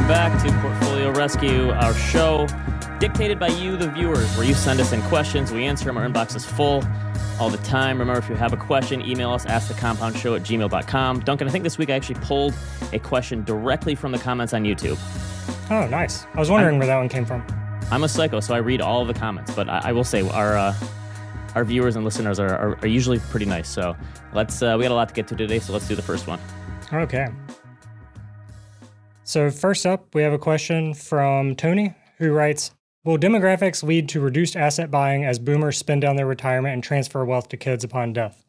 Welcome back to Portfolio Rescue, our show dictated by you, the viewers, where you send us in questions. We answer them. Our inbox is full all the time. Remember, if you have a question, email us, askthecompoundshow at gmail.com. Duncan, I think this week I actually pulled a question directly from the comments on YouTube. Oh, nice. I was wondering I'm, where that one came from. I'm a psycho, so I read all of the comments, but I, I will say our uh, our viewers and listeners are, are, are, usually pretty nice. So let's uh, we got a lot to get to today, so let's do the first one. Okay. So first up, we have a question from Tony who writes, Will demographics lead to reduced asset buying as boomers spend down their retirement and transfer wealth to kids upon death?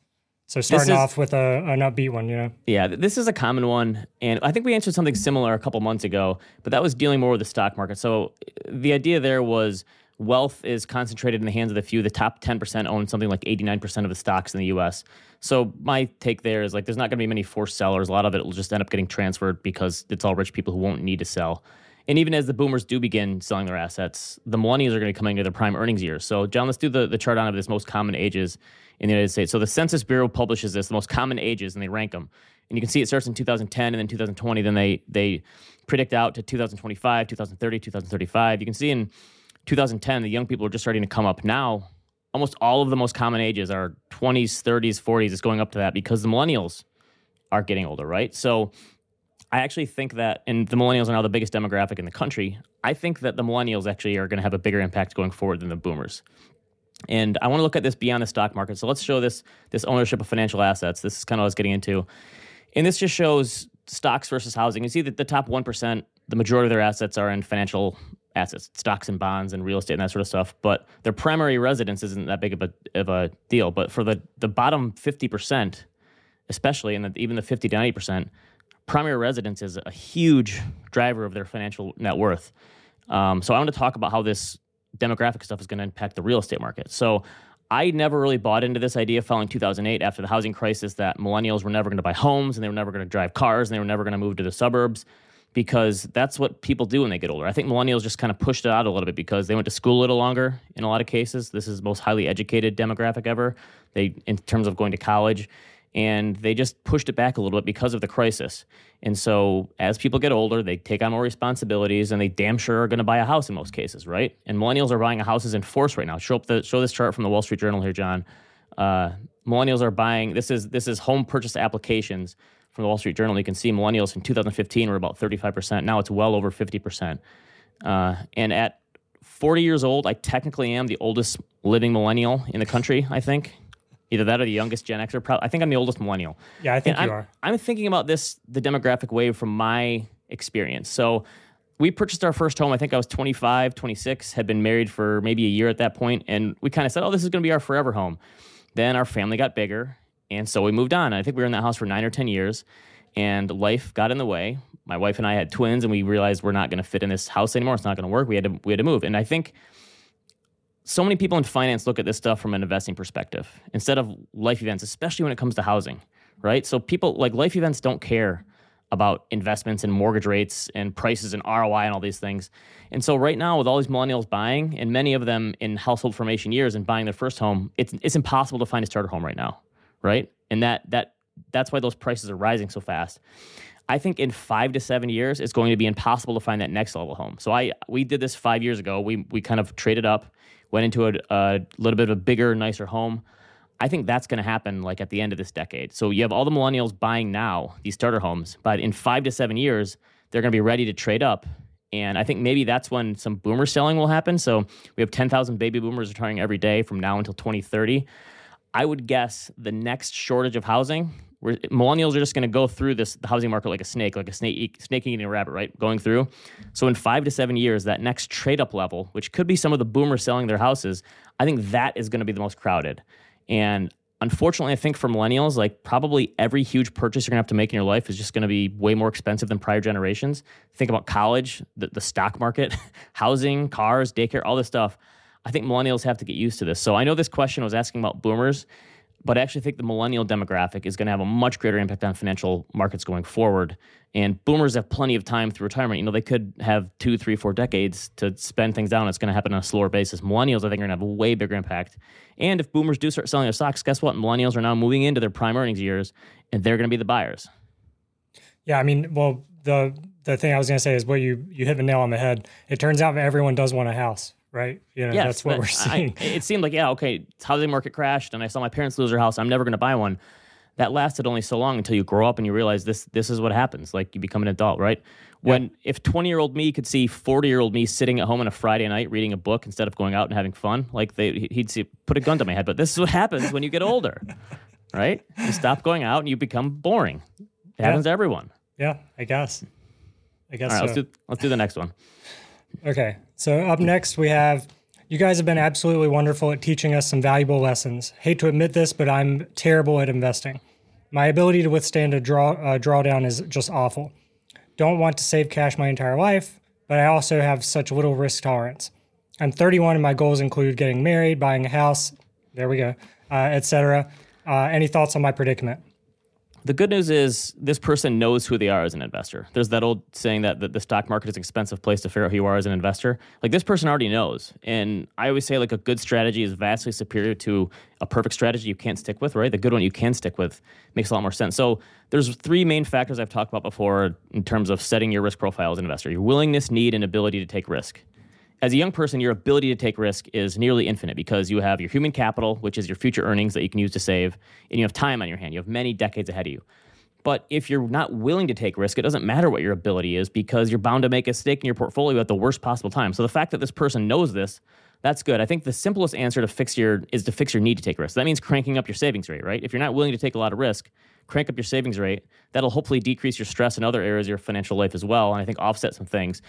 So starting is, off with a, an upbeat one, you know? Yeah, this is a common one. And I think we answered something similar a couple months ago, but that was dealing more with the stock market. So uh, the idea there was wealth is concentrated in the hands of the few. The top 10% own something like 89% of the stocks in the US. So my take there is like there's not going to be many forced sellers. A lot of it will just end up getting transferred because it's all rich people who won't need to sell. And even as the boomers do begin selling their assets, the millennials are going to coming into their prime earnings years. So, John, let's do the, the chart on of this most common ages in the United States. So, the Census Bureau publishes this, the most common ages, and they rank them. And you can see it starts in 2010 and then 2020. Then they they predict out to 2025, 2030, 2035. You can see in 2010, the young people are just starting to come up now. Almost all of the most common ages are 20s, 30s, 40s. It's going up to that because the millennials are getting older, right? So I actually think that, and the millennials are now the biggest demographic in the country. I think that the millennials actually are going to have a bigger impact going forward than the boomers. And I want to look at this beyond the stock market. So let's show this this ownership of financial assets. This is kind of what I was getting into. And this just shows stocks versus housing. You see that the top 1%, the majority of their assets are in financial assets, stocks and bonds and real estate and that sort of stuff. But their primary residence isn't that big of a, of a deal. But for the, the bottom 50%, especially, and even the 50 to 90%, primary residence is a huge driver of their financial net worth. Um, so I want to talk about how this demographic stuff is going to impact the real estate market. So I never really bought into this idea following 2008 after the housing crisis that millennials were never going to buy homes and they were never going to drive cars and they were never going to move to the suburbs because that's what people do when they get older. I think millennials just kind of pushed it out a little bit because they went to school a little longer in a lot of cases. This is the most highly educated demographic ever. They in terms of going to college and they just pushed it back a little bit because of the crisis. And so as people get older, they take on more responsibilities and they damn sure are going to buy a house in most cases, right? And millennials are buying houses in force right now. Show up the show this chart from the Wall Street Journal here, John. Uh, millennials are buying this is this is home purchase applications from the Wall Street Journal. You can see millennials in 2015 were about 35%. Now it's well over 50%. Uh, and at 40 years old, I technically am the oldest living millennial in the country, I think. Either that or the youngest Gen Xer. I think I'm the oldest millennial. Yeah, I think and you I'm, are. I'm thinking about this, the demographic wave from my experience. So we purchased our first home. I think I was 25, 26, had been married for maybe a year at that point, and we kind of said, "Oh, this is going to be our forever home." Then our family got bigger, and so we moved on. I think we were in that house for nine or 10 years, and life got in the way. My wife and I had twins, and we realized we're not going to fit in this house anymore. It's not going to work. We had to, we had to move. And I think so many people in finance look at this stuff from an investing perspective instead of life events, especially when it comes to housing, right? So people like life events don't care about investments and mortgage rates and prices and ROI and all these things. And so right now with all these millennials buying and many of them in household formation years and buying their first home, it's it's impossible to find a starter home right now right? And that that that's why those prices are rising so fast. I think in five to seven years, it's going to be impossible to find that next level home. So I we did this five years ago. We we kind of traded up, went into a, a little bit of a bigger, nicer home. I think that's going to happen like at the end of this decade. So you have all the millennials buying now these starter homes, but in five to seven years, they're going to be ready to trade up. And I think maybe that's when some boomer selling will happen. So we have 10,000 baby boomers retiring every day from now until 2030. I would guess the next shortage of housing, where millennials are just going to go through this housing market like a snake, like a snake, snake eating a rabbit, right? Going through. So in five to seven years, that next trade up level, which could be some of the boomers selling their houses, I think that is going to be the most crowded. And unfortunately, I think for millennials, like probably every huge purchase you're gonna have to make in your life is just gonna be way more expensive than prior generations. Think about college, the, the stock market, housing, cars, daycare, all this stuff. I think millennials have to get used to this. So I know this question was asking about boomers, but I actually think the millennial demographic is going to have a much greater impact on financial markets going forward. And boomers have plenty of time through retirement. You know, they could have two, three, four decades to spend things down. It's going to happen on a slower basis. Millennials, I think, are going to have a way bigger impact. And if boomers do start selling their stocks, guess what? Millennials are now moving into their prime earnings years, and they're going to be the buyers. Yeah, I mean, well, the the thing I was going to say is what you you hit the nail on the head. It turns out everyone does want a house, right? You know, Yes, that's what we're seeing. I, it seemed like yeah, okay, housing market crashed, and I saw my parents lose their house. I'm never going to buy one. That lasted only so long until you grow up and you realize this this is what happens. Like you become an adult, right? When if 20 year old me could see 40 year old me sitting at home on a Friday night reading a book instead of going out and having fun, like they he'd see put a gun to my head. But this is what happens when you get older, right? You stop going out and you become boring. It happens to everyone. yeah, I guess. I guess All right, so. let's do let's do the next one. Okay, so up next we have you guys have been absolutely wonderful at teaching us some valuable lessons. Hate to admit this, but I'm terrible at investing. My ability to withstand a draw uh, drawdown is just awful. Don't want to save cash my entire life, but I also have such little risk tolerance. I'm 31 and my goals include getting married, buying a house, there we go, uh, etc. Uh, any thoughts on my predicament? The good news is this person knows who they are as an investor. There's that old saying that the, the stock market is an expensive place to figure out who you are as an investor. Like this person already knows. And I always say like a good strategy is vastly superior to a perfect strategy you can't stick with, right? The good one you can stick with makes a lot more sense. So there's three main factors I've talked about before in terms of setting your risk profile as an investor. Your willingness, need, and ability to take risk as a young person, your ability to take risk is nearly infinite because you have your human capital, which is your future earnings that you can use to save, and you have time on your hand. You have many decades ahead of you. But if you're not willing to take risk, it doesn't matter what your ability is because you're bound to make a mistake in your portfolio at the worst possible time. So the fact that this person knows this, that's good. I think the simplest answer to fix your is to fix your need to take risk. That means cranking up your savings rate, right? If you're not willing to take a lot of risk, crank up your savings rate. That'll hopefully decrease your stress in other areas of your financial life as well, and I think offset some things.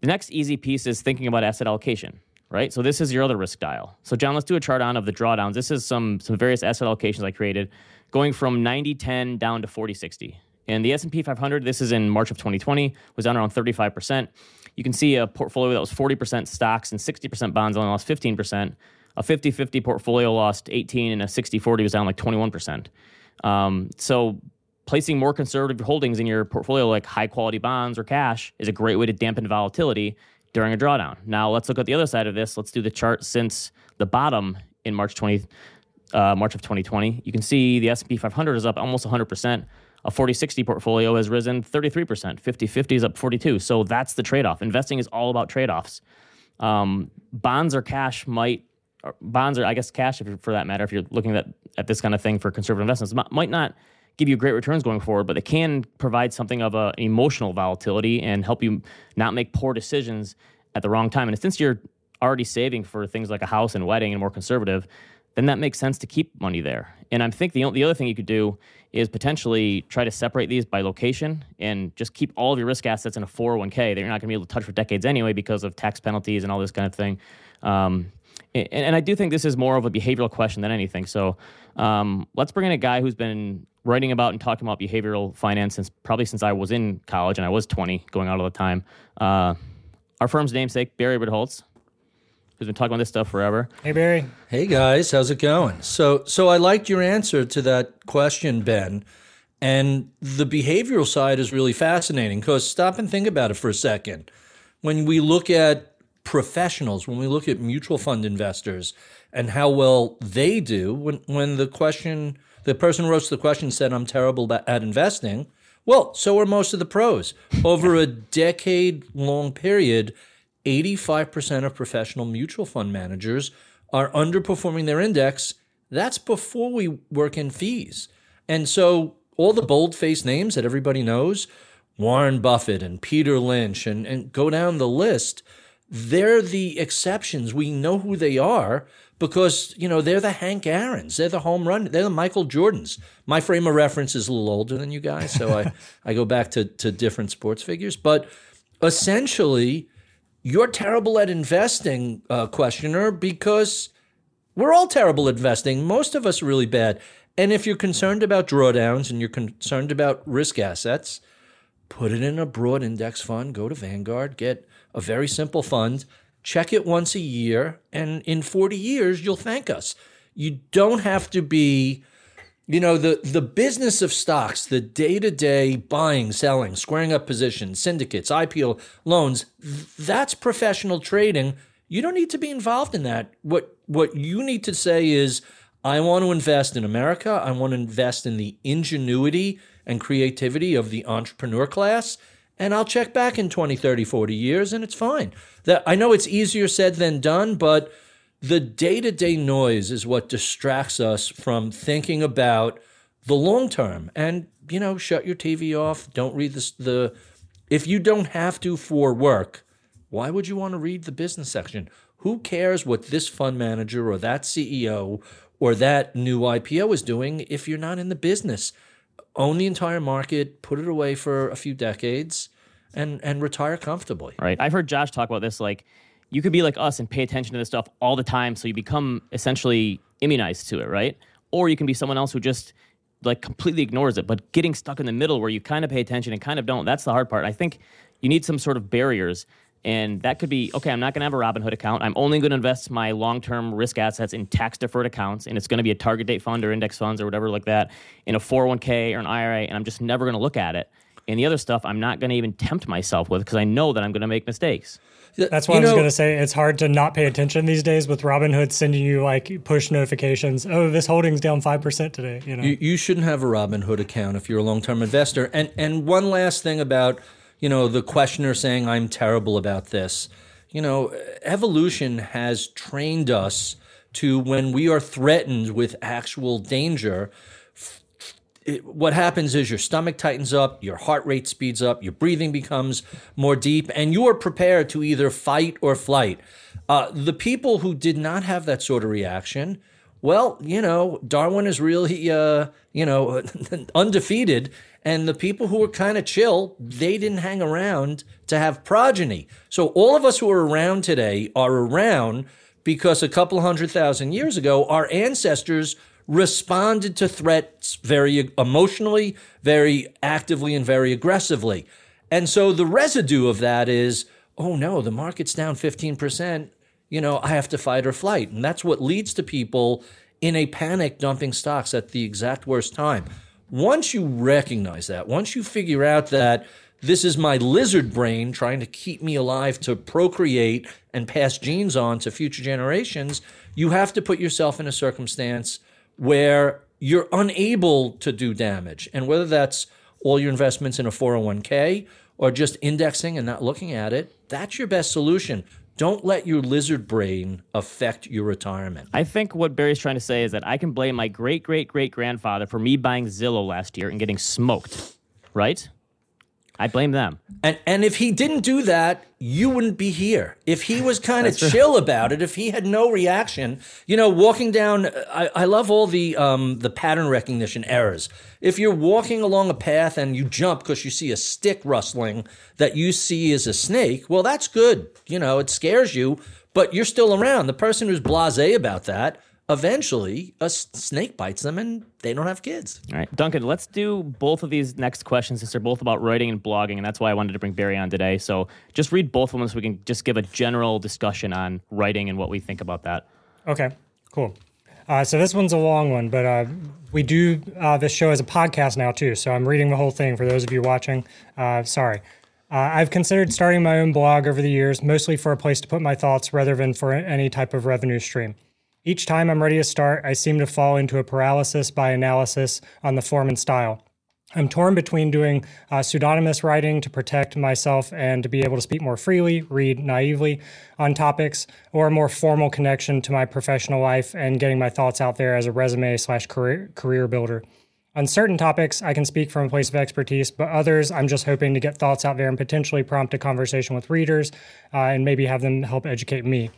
The next easy piece is thinking about asset allocation right? So this is your other risk dial. So John, let's do a chart on of the drawdowns. This is some some various asset allocations I created, going from 90-10 down to 40-60. And the S&P 500, this is in March of 2020, was down around 35%. You can see a portfolio that was 40% stocks and 60% bonds only lost 15%. A 50-50 portfolio lost 18 and a 60-40 was down like 21%. Um, so placing more conservative holdings in your portfolio like high quality bonds or cash is a great way to dampen volatility during a drawdown. Now let's look at the other side of this. Let's do the chart since the bottom in March 20, uh, March of 2020. You can see the S&P 500 is up almost 100%. A 40-60 portfolio has risen 33%. 50-50 is up 42. So that's the trade-off. Investing is all about trade-offs. Um, bonds or cash might, bonds or I guess cash, if for that matter, if you're looking at, at this kind of thing for conservative investments, might not give you great returns going forward, but they can provide something of a, an emotional volatility and help you not make poor decisions at the wrong time. And since you're already saving for things like a house and wedding and more conservative, then that makes sense to keep money there. And I think the, the other thing you could do is potentially try to separate these by location and just keep all of your risk assets in a 401k that you're not going to be able to touch for decades anyway because of tax penalties and all this kind of thing. Um, and, and, I do think this is more of a behavioral question than anything. So um, let's bring in a guy who's been writing about and talking about behavioral finance since probably since I was in college and I was 20, going out all the time. Uh, our firm's namesake, Barry Ritholtz, who's been talking about this stuff forever. Hey, Barry. Hey guys, how's it going? So, so I liked your answer to that question, Ben. And the behavioral side is really fascinating because stop and think about it for a second. When we look at professionals, when we look at mutual fund investors and how well they do, when, when the question, the person who wrote the question said, I'm terrible at investing, well, so are most of the pros. Over a decade long period, 85% of professional mutual fund managers are underperforming their index. That's before we work in fees. And so all the bold faced names that everybody knows, Warren Buffett and Peter Lynch, and, and go down the list, they're the exceptions. We know who they are because, you know, they're the Hank Aaron's, they're the home run, they're the Michael Jordans. My frame of reference is a little older than you guys, so I, I go back to, to different sports figures. But essentially, you're terrible at investing, uh, questioner, because we're all terrible at investing. Most of us are really bad. And if you're concerned about drawdowns and you're concerned about risk assets, put it in a broad index fund, go to Vanguard, get a very simple fund, check it once a year, and in 40 years, you'll thank us. You don't have to be, you know, the, the business of stocks, the day to day buying, selling, squaring up positions, syndicates, IPO loans, that's professional trading. You don't need to be involved in that. What, what you need to say is, I want to invest in America. I want to invest in the ingenuity and creativity of the entrepreneur class. And I'll check back in 20, 30, 40 years and it's fine. That I know it's easier said than done, but the day-to-day noise is what distracts us from thinking about the long term. And you know, shut your TV off, don't read the the if you don't have to for work, why would you want to read the business section? Who cares what this fund manager or that CEO or that new IPO is doing if you're not in the business? Own the entire market, put it away for a few decades, and and retire comfortably. Right. I've heard Josh talk about this. Like, you could be like us and pay attention to this stuff all the time, so you become essentially immunized to it, right? Or you can be someone else who just like completely ignores it. But getting stuck in the middle where you kind of pay attention and kind of don't, that's the hard part. I think you need some sort of barriers and that could be okay, I'm not going to have a Robinhood account. I'm only going to invest my long term risk assets in tax deferred accounts. And it's going to be a target date fund or index funds or whatever like that in a 401k or an IRA. And I'm just never going to look at it. And the other stuff, I'm not going to even tempt myself with because I know that I'm going to make mistakes. That's what you I was going to say. It's hard to not pay attention these days with Robinhood sending you like push notifications. Oh, this holding's down five percent today. You know, you, you shouldn't have a Robinhood account if you're a long term investor. And and one last thing about you know the questioner saying I'm terrible about this you know, evolution has trained us to when we are threatened with actual danger, it, what happens is your stomach tightens up, your heart rate speeds up, your breathing becomes more deep, and you are prepared to either fight or flight. Uh, the people who did not have that sort of reaction, well, you know, Darwin is really, uh, you know, undefeated and the people who were kind of chill, they didn't hang around to have progeny. So all of us who are around today are around because a couple hundred thousand years ago, our ancestors responded to threats very emotionally, very actively, and very aggressively. And so the residue of that is, oh no, the market's down 15%. You know, I have to fight or flight. And that's what leads to people in a panic dumping stocks at the exact worst time. Once you recognize that, once you figure out that this is my lizard brain trying to keep me alive to procreate and pass genes on to future generations, you have to put yourself in a circumstance where you're unable to do damage. And whether that's all your investments in a 401k or just indexing and not looking at it, that's your best solution. Don't let your lizard brain affect your retirement. I think what Barry's trying to say is that I can blame my great great great grandfather for me buying Zillow last year and getting smoked, right? I blame them. And and if he didn't do that, you wouldn't be here. If he was kind of chill about it, if he had no reaction, you know, walking down, I, I love all the um, the pattern recognition errors. If you're walking along a path and you jump because you see a stick rustling that you see is a snake, well, that's good. You know, it scares you, but you're still around. The person who's blasé about that eventually a snake bites them and they don't have kids. All right, Duncan, let's do both of these next questions since they're both about writing and blogging, and that's why I wanted to bring Barry on today. So just read both of them so we can just give a general discussion on writing and what we think about that. Okay, cool. Uh, so this one's a long one, but uh, we do uh, this show as a podcast now too. So I'm reading the whole thing for those of you watching. Uh, sorry. Uh, I've considered starting my own blog over the years, mostly for a place to put my thoughts rather than for any type of revenue stream. Each time I'm ready to start, I seem to fall into a paralysis by analysis on the form and style. I'm torn between doing uh, pseudonymous writing to protect myself and to be able to speak more freely, read naively on topics, or a more formal connection to my professional life and getting my thoughts out there as a resume slash career, career builder. On certain topics, I can speak from a place of expertise, but others, I'm just hoping to get thoughts out there and potentially prompt a conversation with readers uh, and maybe have them help educate me.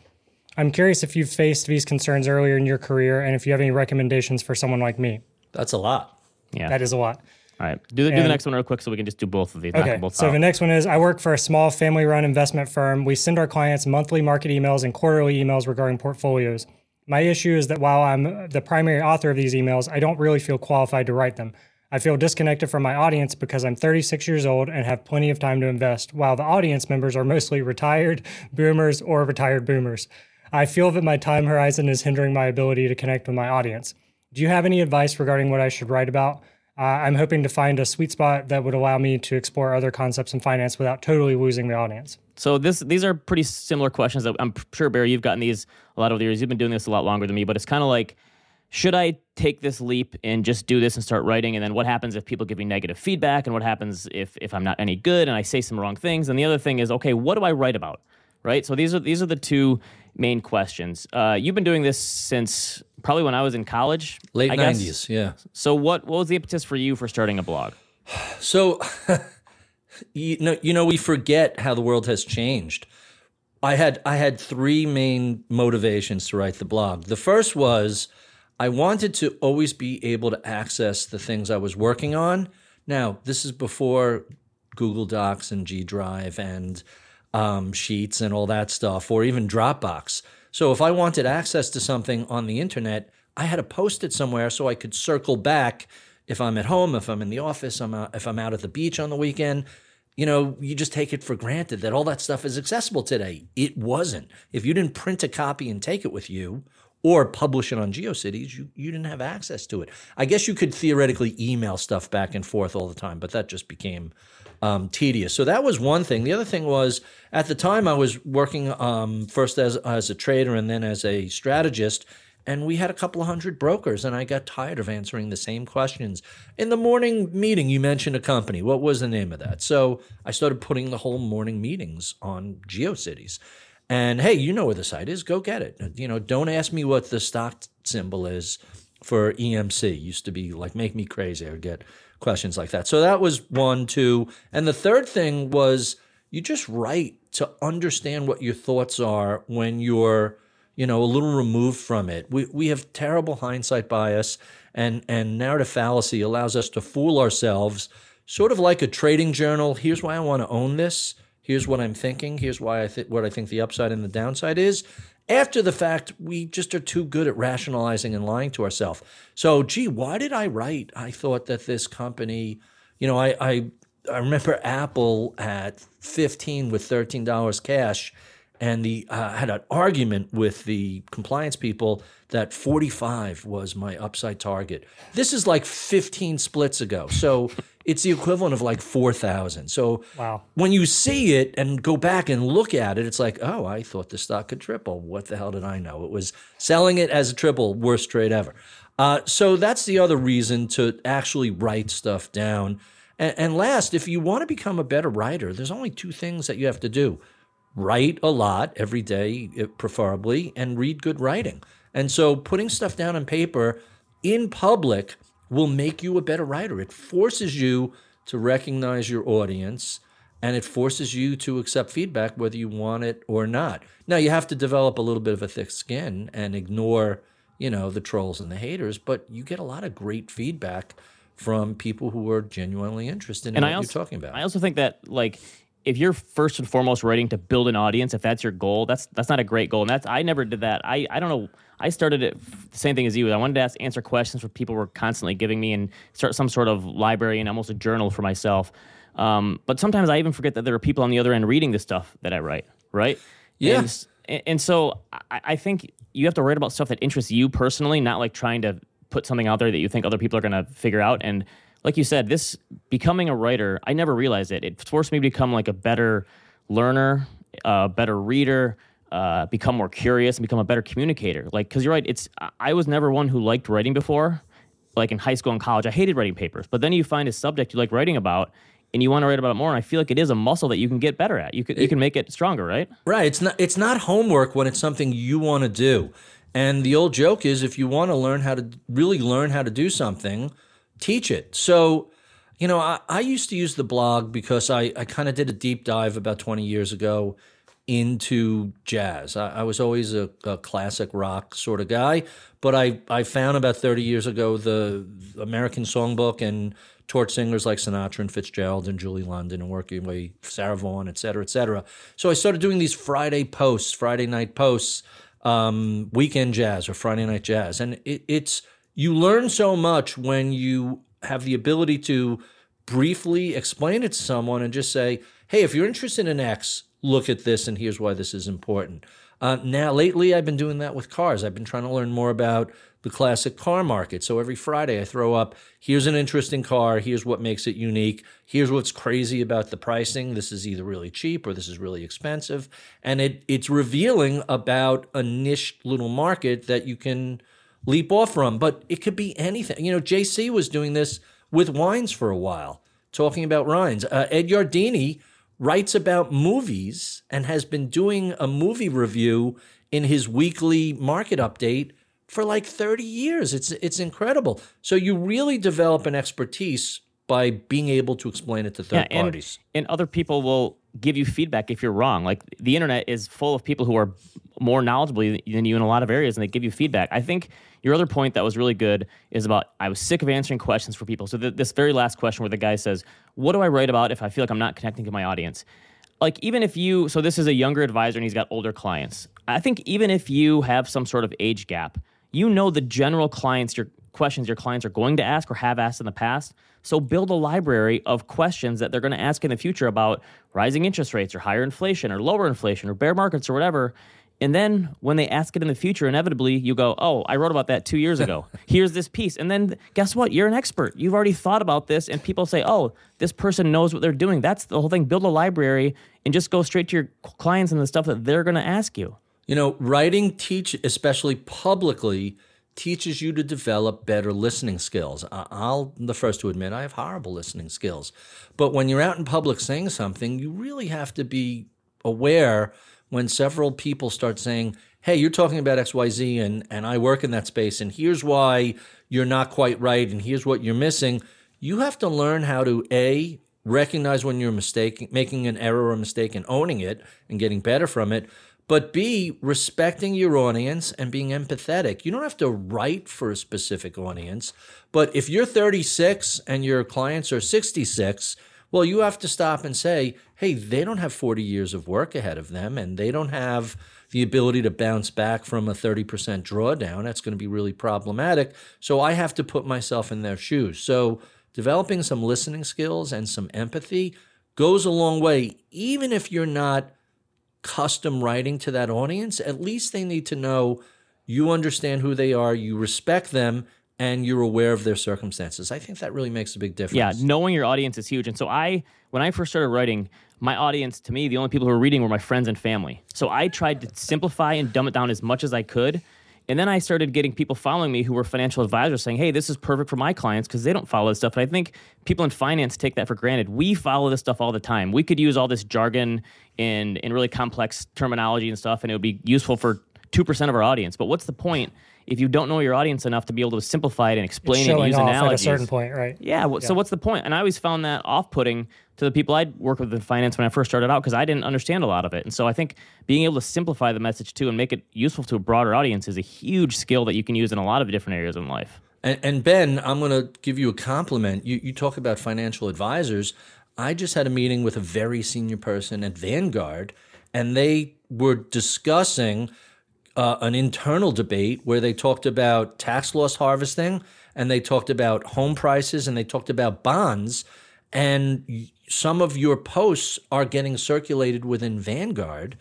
I'm curious if you've faced these concerns earlier in your career and if you have any recommendations for someone like me. That's a lot. Yeah. That is a lot. All right. Do the, do the next one real quick so we can just do both of these. Okay. so out. the next one is I work for a small family run investment firm. We send our clients monthly market emails and quarterly emails regarding portfolios. My issue is that while I'm the primary author of these emails, I don't really feel qualified to write them. I feel disconnected from my audience because I'm 36 years old and have plenty of time to invest, while the audience members are mostly retired boomers or retired boomers. I feel that my time horizon is hindering my ability to connect with my audience. Do you have any advice regarding what I should write about? Uh, I'm hoping to find a sweet spot that would allow me to explore other concepts in finance without totally losing the audience. So this these are pretty similar questions. I'm sure Barry, you've gotten these a lot over the years. You've been doing this a lot longer than me, but it's kind of like, should I take this leap and just do this and start writing? And then what happens if people give me negative feedback? And what happens if if I'm not any good and I say some wrong things? And the other thing is, okay, what do I write about? Right. So these are these are the two main questions. Uh, you've been doing this since probably when I was in college, late nineties. Yeah. So what what was the impetus for you for starting a blog? So, you know, you know, we forget how the world has changed. I had I had three main motivations to write the blog. The first was I wanted to always be able to access the things I was working on. Now, this is before Google Docs and G Drive and um, Sheets and all that stuff, or even Dropbox. So if I wanted access to something on the internet, I had to post it somewhere so I could circle back if I'm at home, if I'm in the office, I'm out, if I'm out at the beach on the weekend. You know, you just take it for granted that all that stuff is accessible today. It wasn't. If you didn't print a copy and take it with you, or publish it on GeoCities, you, you didn't have access to it. I guess you could theoretically email stuff back and forth all the time, but that just became um, tedious. So that was one thing. The other thing was at the time I was working um, first as as a trader and then as a strategist. And we had a couple of hundred brokers, and I got tired of answering the same questions. In the morning meeting, you mentioned a company. What was the name of that? So I started putting the whole morning meetings on GeoCities. And hey, you know where the site is. Go get it. You know, don't ask me what the stock symbol is for EMC. It used to be like make me crazy. I would get questions like that. So that was one, two. And the third thing was you just write to understand what your thoughts are when you're, you know, a little removed from it. We, we have terrible hindsight bias and, and narrative fallacy allows us to fool ourselves, sort of like a trading journal. Here's why I want to own this. Here's what I'm thinking. Here's why I think what I think the upside and the downside is after the fact, we just are too good at rationalizing and lying to ourselves. So, gee, why did I write? I thought that this company, you know, I I, I remember Apple at 15 with $13 cash and the uh, had an argument with the compliance people that 45 was my upside target. This is like 15 splits ago. So it's the equivalent of like 4,000. So wow. when you see it and go back and look at it, it's like, oh, I thought the stock could triple. What the hell did I know? It was selling it as a triple, worst trade ever. Uh, so that's the other reason to actually write stuff down. And, and last, if you want to become a better writer, there's only two things that you have to do write a lot every day, eh, preferably, and read good writing. And so putting stuff down on paper in public will make you a better writer. It forces you to recognize your audience and it forces you to accept feedback whether you want it or not. Now you have to develop a little bit of a thick skin and ignore, you know, the trolls and the haters, but you get a lot of great feedback from people who are genuinely interested in and what also, you're talking about. I also think that like if you're first and foremost writing to build an audience, if that's your goal, that's that's not a great goal. And that's I never did that. I I don't know. I started it the same thing as you. I wanted to ask, answer questions for people were constantly giving me and start some sort of library and almost a journal for myself. Um, but sometimes I even forget that there are people on the other end reading the stuff that I write. Right? Yeah. And, and so I, I think you have to write about stuff that interests you personally, not like trying to put something out there that you think other people are going to figure out and like you said, this becoming a writer, I never realized it. It forced me to become like a better learner, a better reader, uh, become more curious, and become a better communicator. Like, because you're right, it's I was never one who liked writing before. Like in high school and college, I hated writing papers. But then you find a subject you like writing about, and you want to write about it more. And I feel like it is a muscle that you can get better at. You can you can make it stronger, right? Right. It's not it's not homework when it's something you want to do. And the old joke is if you want to learn how to really learn how to do something teach it. So, you know, I, I used to use the blog because I, I kind of did a deep dive about 20 years ago into jazz. I, I was always a, a, classic rock sort of guy, but I, I found about 30 years ago the American Songbook and torch singers like Sinatra and Fitzgerald and Julie London and working with Sarah Vaughan, et cetera, et cetera. So I started doing these Friday posts, Friday night posts, um, weekend jazz or Friday night jazz. And it, it's – you learn so much when you have the ability to briefly explain it to someone and just say, hey, if you're interested in X, look at this and here's why this is important. Uh, now, lately, I've been doing that with cars. I've been trying to learn more about the classic car market. So every Friday, I throw up here's an interesting car, here's what makes it unique, here's what's crazy about the pricing. This is either really cheap or this is really expensive. And it, it's revealing about a niche little market that you can leap off from, but it could be anything. You know, JC was doing this with wines for a while, talking about wines. Uh, Ed Yardeni writes about movies and has been doing a movie review in his weekly market update for like 30 years. It's it's incredible. So you really develop an expertise by being able to explain it to third yeah, and, parties. And other people will give you feedback if you're wrong. Like the internet is full of people who are more knowledgeable than you in a lot of areas and they give you feedback. I think your other point that was really good is about I was sick of answering questions for people. So the, this very last question where the guy says, "What do I write about if I feel like I'm not connecting to my audience?" Like even if you so this is a younger advisor and he's got older clients. I think even if you have some sort of age gap, you know the general clients your questions your clients are going to ask or have asked in the past. So build a library of questions that they're going to ask in the future about rising interest rates or higher inflation or lower inflation or bear markets or whatever. And then when they ask it in the future, inevitably you go, Oh, I wrote about that two years ago. Here's this piece. And then guess what? You're an expert. You've already thought about this. And people say, Oh, this person knows what they're doing. That's the whole thing. Build a library and just go straight to your clients and the stuff that they're going to ask you. You know, writing teach, especially publicly, teaches you to develop better listening skills. I'll the first to admit I have horrible listening skills. But when you're out in public saying something, you really have to be aware when several people start saying, "Hey, you're talking about XYZ and and I work in that space and here's why you're not quite right and here's what you're missing." You have to learn how to a recognize when you're mistaking making an error or mistake and owning it and getting better from it but B, respecting your audience and being empathetic. You don't have to write for a specific audience, but if you're 36 and your clients are 66, well, you have to stop and say, hey, they don't have 40 years of work ahead of them and they don't have the ability to bounce back from a 30% drawdown. That's going to be really problematic. So I have to put myself in their shoes. So developing some listening skills and some empathy goes a long way, even if you're not custom writing to that audience, at least they need to know you understand who they are, you respect them, and you're aware of their circumstances. I think that really makes a big difference. Yeah, knowing your audience is huge. And so I, when I first started writing, my audience, to me, the only people who were reading were my friends and family. So I tried to simplify and dumb it down as much as I could and then I started getting people following me who were financial advisors saying, hey, this is perfect for my clients because they don't follow this stuff. And I think people in finance take that for granted. We follow this stuff all the time. We could use all this jargon and, and really complex terminology and stuff, and it would be useful for 2% of our audience. But what's the point if you don't know your audience enough to be able to simplify it and explain it and use analogies? At a certain point, right? Yeah, yeah. So what's the point? And I always found that off-putting to the people I'd worked with in finance when I first started out because I didn't understand a lot of it. And so I think being able to simplify the message too and make it useful to a broader audience is a huge skill that you can use in a lot of different areas in life. And, and Ben, I'm going to give you a compliment. You, you talk about financial advisors. I just had a meeting with a very senior person at Vanguard, and they were discussing uh, an internal debate where they talked about tax loss harvesting and they talked about home prices and they talked about bonds. And some of your posts are getting circulated within Vanguard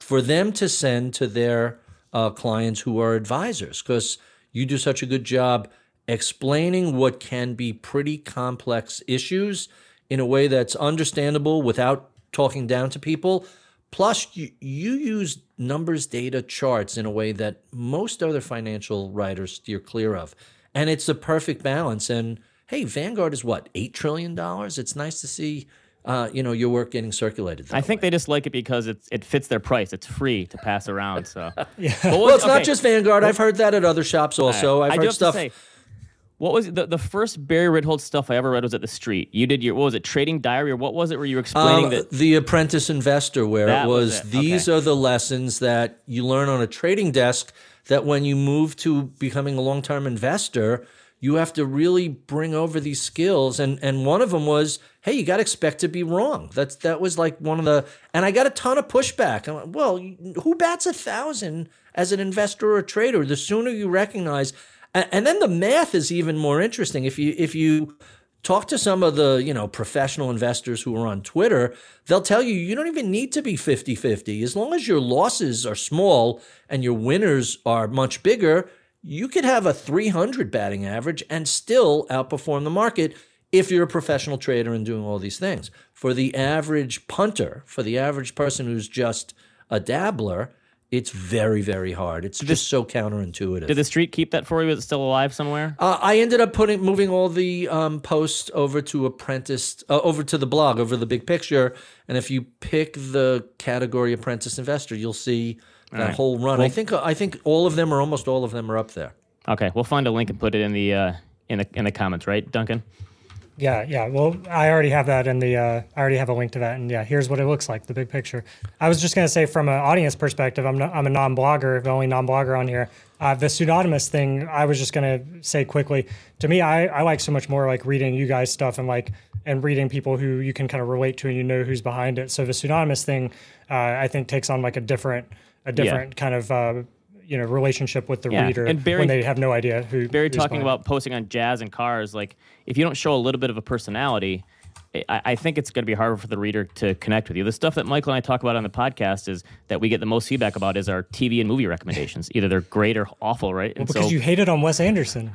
for them to send to their uh, clients who are advisors because you do such a good job explaining what can be pretty complex issues in a way that's understandable without talking down to people. Plus, you, you use numbers, data, charts in a way that most other financial writers steer clear of. And it's the perfect balance. And hey, Vanguard is what, $8 trillion? It's nice to see uh, you know, your work getting circulated. I think way. they just like it because it's it fits their price. It's free to pass around. So yeah. well, it's okay. not just Vanguard. I've heard that at other shops also. Right. I've I heard stuff. Say, what was the the first Barry Ritholtz stuff I ever read was at TheStreet. You did your what was it trading diary or what was it where you were explaining um, that the Apprentice Investor where it was, was it. these okay. are the lessons that you learn on a trading desk that when you move to becoming a long term investor you have to really bring over these skills. And and one of them was hey you got to expect to be wrong. That's that was like one of the and i got a ton of pushback. I'm like, well who bats a thousand as an investor or a trader? The sooner you recognize and, and then the math is even more interesting. If you if you talk to some of the you know professional investors who are on twitter they'll tell you you don't even need to be 50-50 as long as your losses are small and your winners are much bigger you could have a 300 batting average and still outperform the market if you're a professional trader and doing all these things. For the average punter, for the average person who's just a dabbler, It's very, very hard. It's just so counterintuitive. Did TheStreet keep that for you? Is it still alive somewhere? Uh, I ended up putting moving all the um, posts over to Apprentice, uh, over to the blog, over the big picture. And if you pick the category Apprentice Investor, you'll see that right. whole run. I think I think all of them, or almost all of them, are up there. Okay, we'll find a link and put it in the uh, in the in the comments, right, Duncan? Yeah, yeah. Well, I already have that in the. Uh, I already have a link to that, and yeah, here's what it looks like, the big picture. I was just gonna say, from an audience perspective, I'm not, I'm a non-blogger, the only non-blogger on here. Uh, the pseudonymous thing, I was just gonna say quickly. To me, I, I like so much more like reading you guys stuff and like and reading people who you can kind of relate to and you know who's behind it. So the pseudonymous thing, uh, I think, takes on like a different a different yeah. kind of uh, you know relationship with the yeah. reader and Barry, when they have no idea who. Barry talking about posting on jazz and cars, like if you don't show a little bit of a personality, I, I think it's going to be harder for the reader to connect with you. The stuff that Michael and I talk about on the podcast is that we get the most feedback about is our TV and movie recommendations. Either they're great or awful, right? Well, because so, you hated it on Wes Anderson.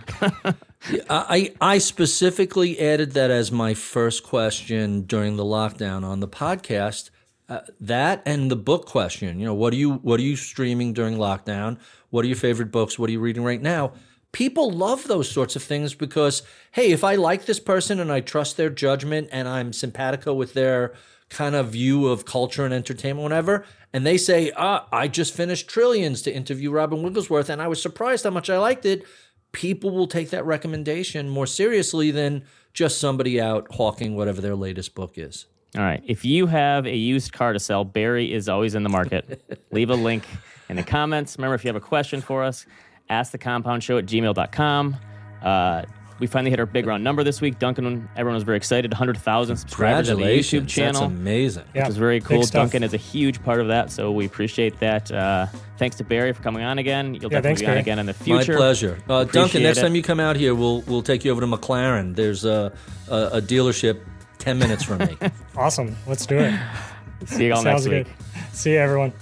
I I specifically added that as my first question during the lockdown on the podcast uh, that and the book question. You know, what are you what are you streaming during lockdown? What are your favorite books? What are you reading right now? People love those sorts of things because hey, if I like this person and I trust their judgment and I'm simpatico with their kind of view of culture and entertainment, whatever, and they say, ah, I just finished Trillions to interview Robin Wigglesworth and I was surprised how much I liked it. People will take that recommendation more seriously than just somebody out hawking whatever their latest book is. All right. If you have a used car to sell, Barry is always in the market. Leave a link in the comments. Remember, if you have a question for us, ask the compound show at gmail.com. Uh, we finally hit our big round number this week. Duncan, everyone was very excited. 100,000 subscribers on the YouTube channel. That's amazing. Which is very cool. Duncan is a huge part of that, so we appreciate that. Uh, thanks to Barry for coming on again. You'll yeah, definitely thanks, be on again in the future. My pleasure. Uh, Duncan, next it. time you come out here, we'll we'll take you over to McLaren. There's a, a, a dealership 10 minutes from me. awesome. Let's do it. See you all next week. Good. See you, everyone.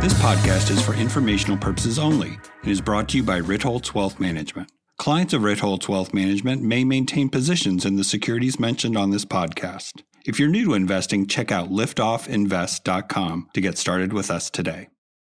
This podcast is for informational purposes only and is brought to you by Ritholtz Wealth Management. Clients of Ritholtz Wealth Management may maintain positions in the securities mentioned on this podcast. If you're new to investing, check out liftoffinvest.com to get started with us today.